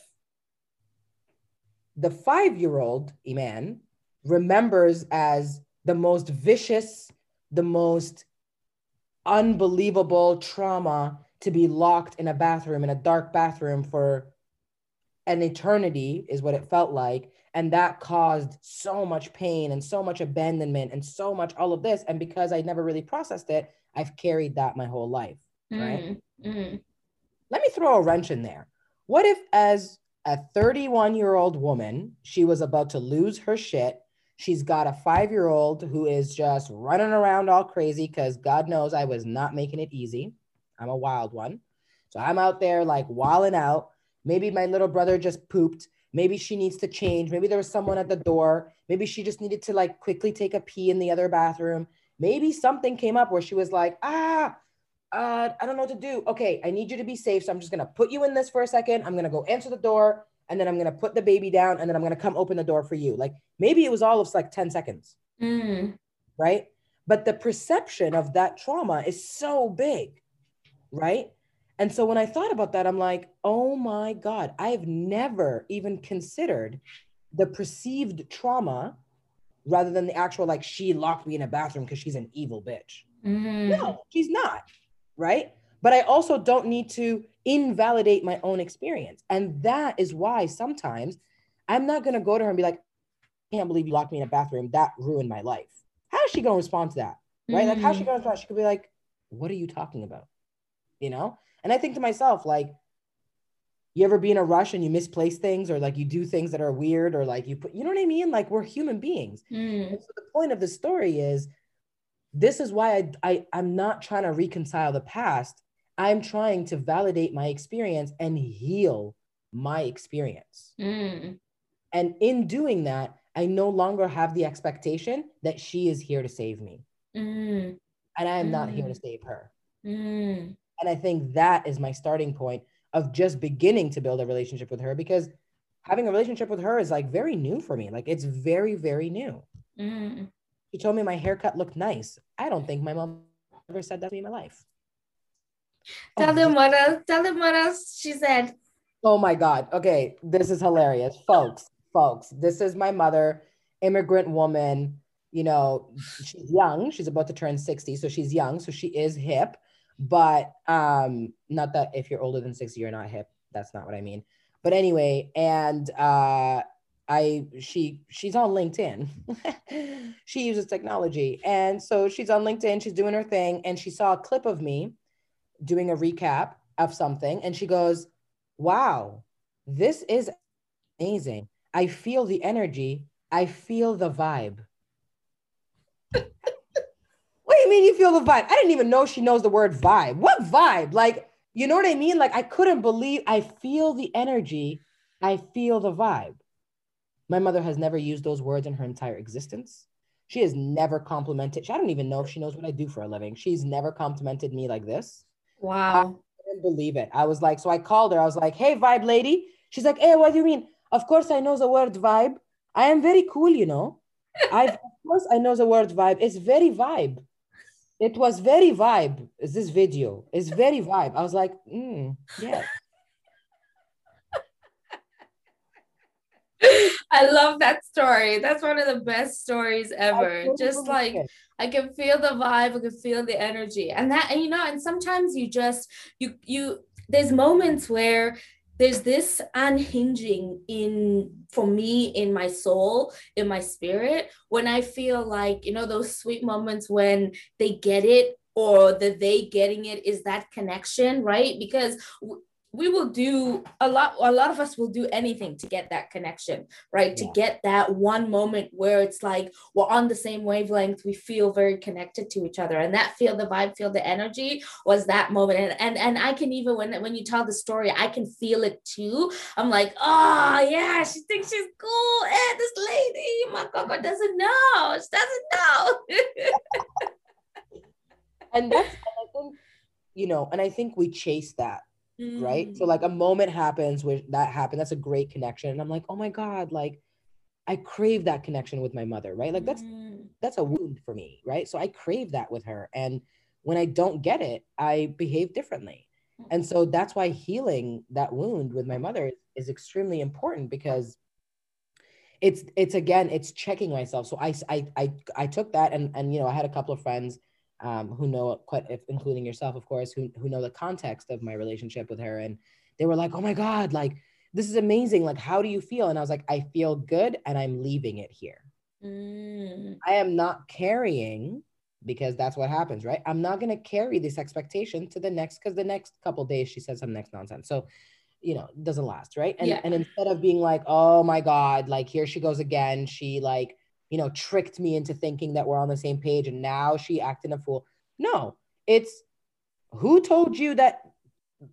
the five year old iman remembers as the most vicious the most unbelievable trauma to be locked in a bathroom in a dark bathroom for an eternity is what it felt like and that caused so much pain and so much abandonment and so much all of this and because i never really processed it I've carried that my whole life, right? Mm-hmm. Let me throw a wrench in there. What if, as a 31 year old woman, she was about to lose her shit? She's got a five year old who is just running around all crazy because God knows I was not making it easy. I'm a wild one. So I'm out there like walling out. Maybe my little brother just pooped. Maybe she needs to change. Maybe there was someone at the door. Maybe she just needed to like quickly take a pee in the other bathroom. Maybe something came up where she was like, ah, uh, I don't know what to do. Okay, I need you to be safe. So I'm just going to put you in this for a second. I'm going to go answer the door and then I'm going to put the baby down and then I'm going to come open the door for you. Like maybe it was all of like 10 seconds. Mm. Right. But the perception of that trauma is so big. Right. And so when I thought about that, I'm like, oh my God, I've never even considered the perceived trauma rather than the actual like she locked me in a bathroom because she's an evil bitch. Mm. No, she's not. Right. But I also don't need to invalidate my own experience. And that is why sometimes I'm not going to go to her and be like, I can't believe you locked me in a bathroom. That ruined my life. How is she going to respond to that? Right. Mm. Like, how's she going to respond? She could be like, what are you talking about? You know? And I think to myself, like, you ever be in a rush and you misplace things or like you do things that are weird or like you put you know what i mean like we're human beings Mm. so the point of the story is this is why I, I i'm not trying to reconcile the past i'm trying to validate my experience and heal my experience Mm. and in doing that i no longer have the expectation that she is here to save me Mm. and i am not here to Mm. save her Mm. And i think that is my starting point of just beginning to build a relationship with her because having a relationship with her is like very new for me like it's very very new Mm. She told me my haircut looked nice. I don't think my mom ever said that to me in my life. Tell Oh, them what else. Tell them what else she said. Oh my God. Okay. This is hilarious. folks, folks, this is my mother, immigrant woman. You know, she's young. She's about to turn 60. So she's young. So she is hip. But um, not that if you're older than 60, you're not hip. That's not what I mean. But anyway, and uh I she she's on LinkedIn. she uses technology. And so she's on LinkedIn, she's doing her thing, and she saw a clip of me doing a recap of something, and she goes, Wow, this is amazing. I feel the energy, I feel the vibe. you mean you feel the vibe? I didn't even know she knows the word vibe. What vibe? Like, you know what I mean? Like, I couldn't believe I feel the energy, I feel the vibe. My mother has never used those words in her entire existence. She has never complimented. I don't even know if she knows what I do for a living. She's never complimented me like this. Wow. I didn't believe it. I was like, so I called her. I was like, hey, vibe lady. She's like, hey, what do you mean? Of course, I know the word vibe. I am very cool, you know. I of course I know the word vibe. It's very vibe. It was very vibe. Is this video? It's very vibe. I was like, mm, yeah. I love that story. That's one of the best stories ever. Just like it. I can feel the vibe, I can feel the energy. And that, and you know, and sometimes you just you you there's moments where there's this unhinging in for me in my soul, in my spirit, when I feel like, you know, those sweet moments when they get it or the they getting it is that connection, right? Because we will do a lot a lot of us will do anything to get that connection right? To get that one moment where it's like we're on the same wavelength we feel very connected to each other. And that feel the vibe feel the energy was that moment. And and, and i can even when when you tell the story i can feel it too. I'm like oh yeah she thinks she's cool. And this lady my coco doesn't know. She doesn't know. And that's, and I think, you know, and I think we chase that right? So Mm. like a moment happens where that happened. That's a great connection. And I'm like, oh my God, like I crave that connection with my mother, right? Like that's Mm. that's a wound for me, right? So I crave that with her. And when I don't get it, I behave differently. And so that's why healing that wound with my mother is extremely important because it's it's again it's checking myself so I I I, I took that and and you know I had a couple of friends um, who know quite if, including yourself of course who who know the context of my relationship with her and they were like oh my god like this is amazing like how do you feel and I was like I feel good and I'm leaving it here Mm. I am not carrying because that's what happens, right? I'm not going to carry this expectation to the next because the next couple days she says some next nonsense. So, you know, doesn't last, right? And Yeah. and instead of being like, oh my God, like here she goes again, she like, you know, tricked me into thinking that we're on the same page and now she acting a fool. No, it's who told you that,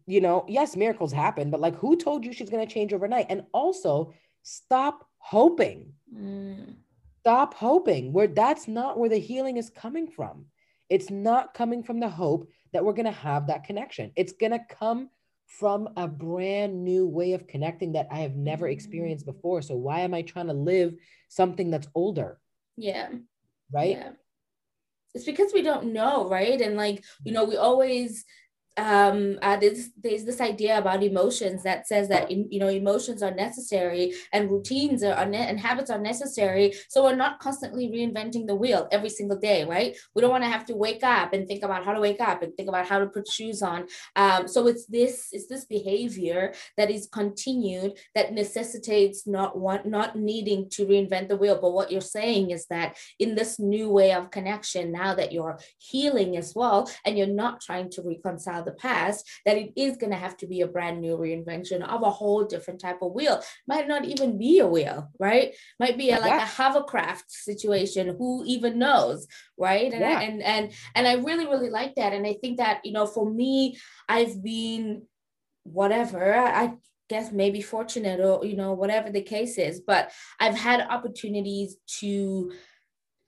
you know, yes, miracles happen, but like who told you she's going to change overnight? And also stop hoping Mm. stop hoping where that's not where the healing is coming from it's not coming from the hope that we're going to have that connection it's going to come from a brand new way of connecting that i have never mm. experienced before so why am i trying to live something that's older Yeah. right Yeah. It's because we don't know, right? And like, you know, we always um uh, there's, there's this idea about emotions that says that in, you know emotions are necessary and routines are, are ne- and habits are necessary. So we're not constantly reinventing the wheel every single day right? We don't want to have to wake up and think about how to wake up and think about how to put shoes on. Um so it's this it's this behavior that is continued that necessitates not want not needing to reinvent the wheel. But what you're saying is that in this new way of connection now that you're healing as well and you're not trying to reconcile the past that it is going to have to be a brand new reinvention of a whole different type of wheel might not even be a wheel right might be a, like yeah. a hovercraft situation who even knows right and, yeah. I, and and and i really really like that and i think that you know for me i've been whatever i guess maybe fortunate or you know whatever the case is but i've had opportunities to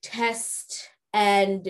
test and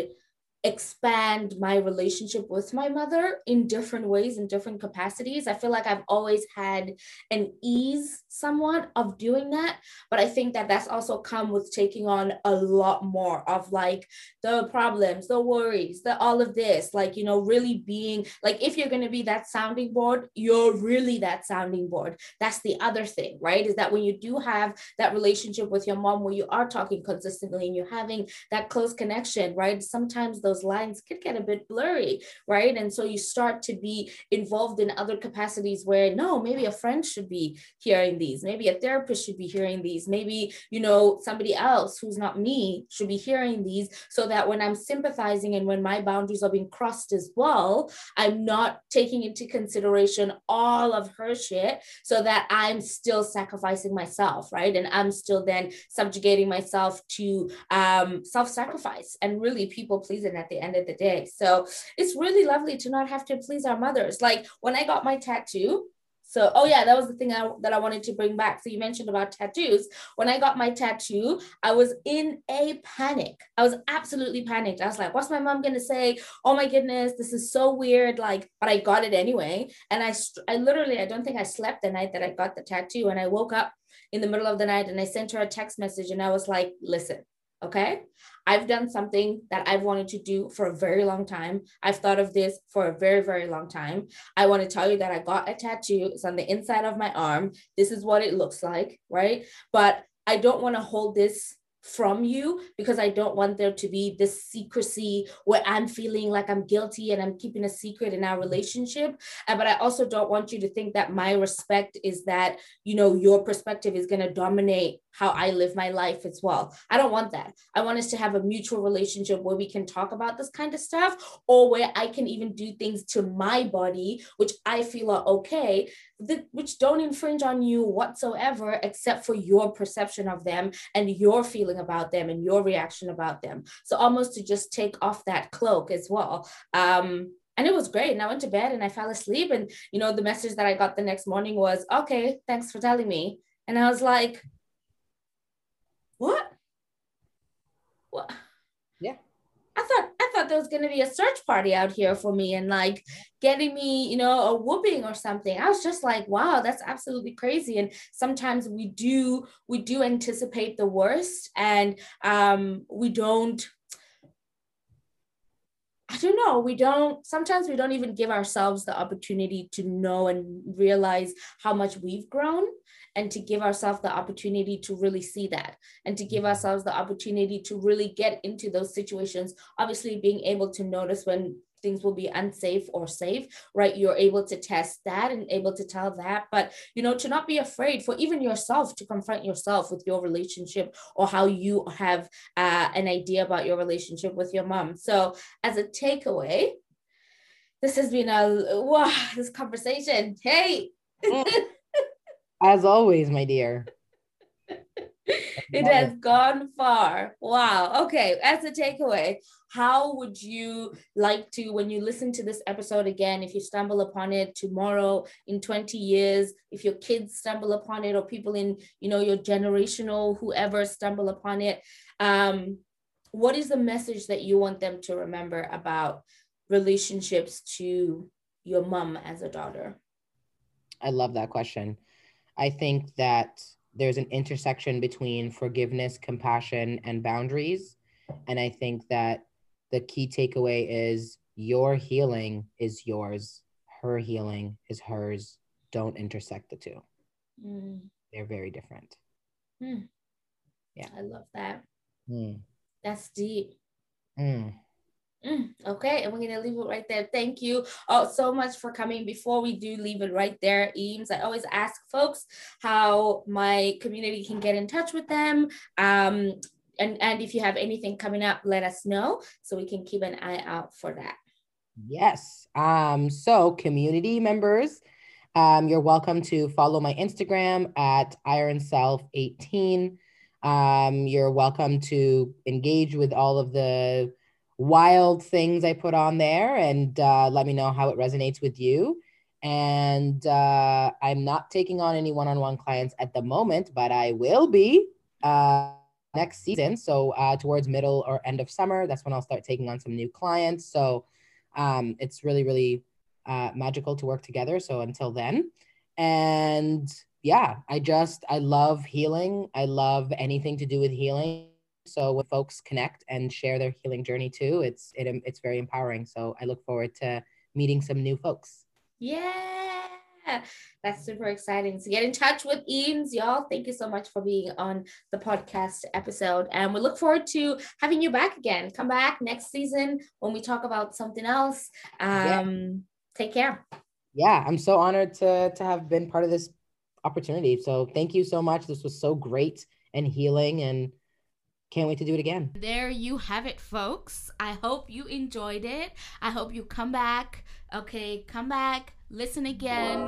expand my relationship with my mother in different ways in different capacities. I feel like i've always had an ease somewhat of doing that but i think that that's also come with taking on a lot more of like the problems the worries the all of this like you know really being like if you're going to be that sounding board you're really that sounding board. That's the other thing right? Is that when you do have that relationship with your mom where you are talking consistently and you're having that close connection right? Sometimes those lines could get a bit blurry, right? And so you start to be involved in other capacities where no, maybe a friend should be hearing these, maybe a therapist should be hearing these, maybe, you know, somebody else who's not me should be hearing these so that when I'm sympathizing and when my boundaries are being crossed as well, I'm not taking into consideration all of her shit so that I'm still sacrificing myself, right? And I'm still then subjugating myself to um, self sacrifice and really people pleasing at the end of the day. So it's really lovely to not have to please our mothers. Like when I got my tattoo, so, oh yeah, that was the thing I, that I wanted to bring back. So you mentioned about tattoos. When I got my tattoo, I was in a panic. I was absolutely panicked. I was like, "What's my mom gonna say? Oh my goodness, this is so weird." Like, but I got it anyway. And I, I literally, I don't think I slept the night that I got the tattoo. And I woke up in the middle of the night and I sent her a text message and I was like, "Listen, Okay. I've done something that I've wanted to do for a very long time. I've thought of this for a very, very long time. I want to tell you that I got a tattoo. It's on the inside of my arm. This is what it looks like. Right. But I don't want to hold this from you because I don't want there to be this secrecy where I'm feeling like I'm guilty and I'm keeping a secret in our relationship. But I also don't want you to think that my respect is that, you know, your perspective is going to dominate how I live my life as well. I don't want that. I want us to have a mutual relationship where we can talk about this kind of stuff or where I can even do things to my body, which I feel are okay, which don't infringe on you whatsoever, except for your perception of them and your feeling about them and your reaction about them. So almost to just take off that cloak as well. Um, and it was great. And I went to bed and I fell asleep. And, you know, the message that I got the next morning was, okay, thanks for telling me. And I was like, what? What? Yeah. I thought I thought there was gonna be a search party out here for me and like getting me, you know, a whooping or something. I was just like, wow, that's absolutely crazy. And sometimes we do we do anticipate the worst and um we don't I don't know. We don't, sometimes we don't even give ourselves the opportunity to know and realize how much we've grown and to give ourselves the opportunity to really see that and to give mm-hmm. ourselves the opportunity to really get into those situations. Obviously, being able to notice when things will be unsafe or safe right you're able to test that and able to tell that but you know to not be afraid for even yourself to confront yourself with your relationship or how you have uh, an idea about your relationship with your mom so as a takeaway this has been a wow this conversation hey mm. as always my dear it has gone far. Wow. Okay. As a takeaway, how would you like to, when you listen to this episode again, if you stumble upon it tomorrow, in 20 years, if your kids stumble upon it, or people in, you know, your generational, whoever stumble upon it, um, what is the message that you want them to remember about relationships to your mom as a daughter? I love that question. I think that there's an intersection between forgiveness, compassion, and boundaries. And I think that the key takeaway is your healing is yours, her healing is hers. Don't intersect the two. Mm. They're very different. Mm. Yeah. I love that. Mm. That's deep. Mm. Okay, and we're gonna leave it right there. Thank you all so much for coming. Before we do leave it right there, Eames, I always ask folks how my community can get in touch with them. Um, and, and if you have anything coming up, let us know so we can keep an eye out for that. Yes. Um, so community members, um, you're welcome to follow my Instagram at ironself18. Um, you're welcome to engage with all of the wild things I put on there and uh, let me know how it resonates with you. And uh, I'm not taking on any one on one clients at the moment, but I will be uh, next season. So, uh, towards middle or end of summer, that's when I'll start taking on some new clients. So, um, it's really, really uh, magical to work together. So, until then, and yeah, I just, I love healing. I love anything to do with healing. So when folks connect and share their healing journey too, it's it, it's very empowering. So I look forward to meeting some new folks. Yeah, that's super exciting. So get in touch with Eames, y'all. Thank you so much for being on the podcast episode. And we look forward to having you back again. Come back next season when we talk about something else. Um, yeah. Take care. Yeah, I'm so honored to, to have been part of this opportunity. So thank you so much. This was so great and healing and can't wait to do it again. There you have it, folks. I hope you enjoyed it. I hope you come back. Okay, come back, listen again,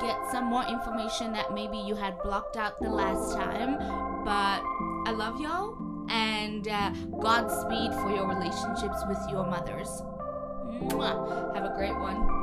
get some more information that maybe you had blocked out the last time. But I love y'all and uh, Godspeed for your relationships with your mothers. Mwah. Have a great one.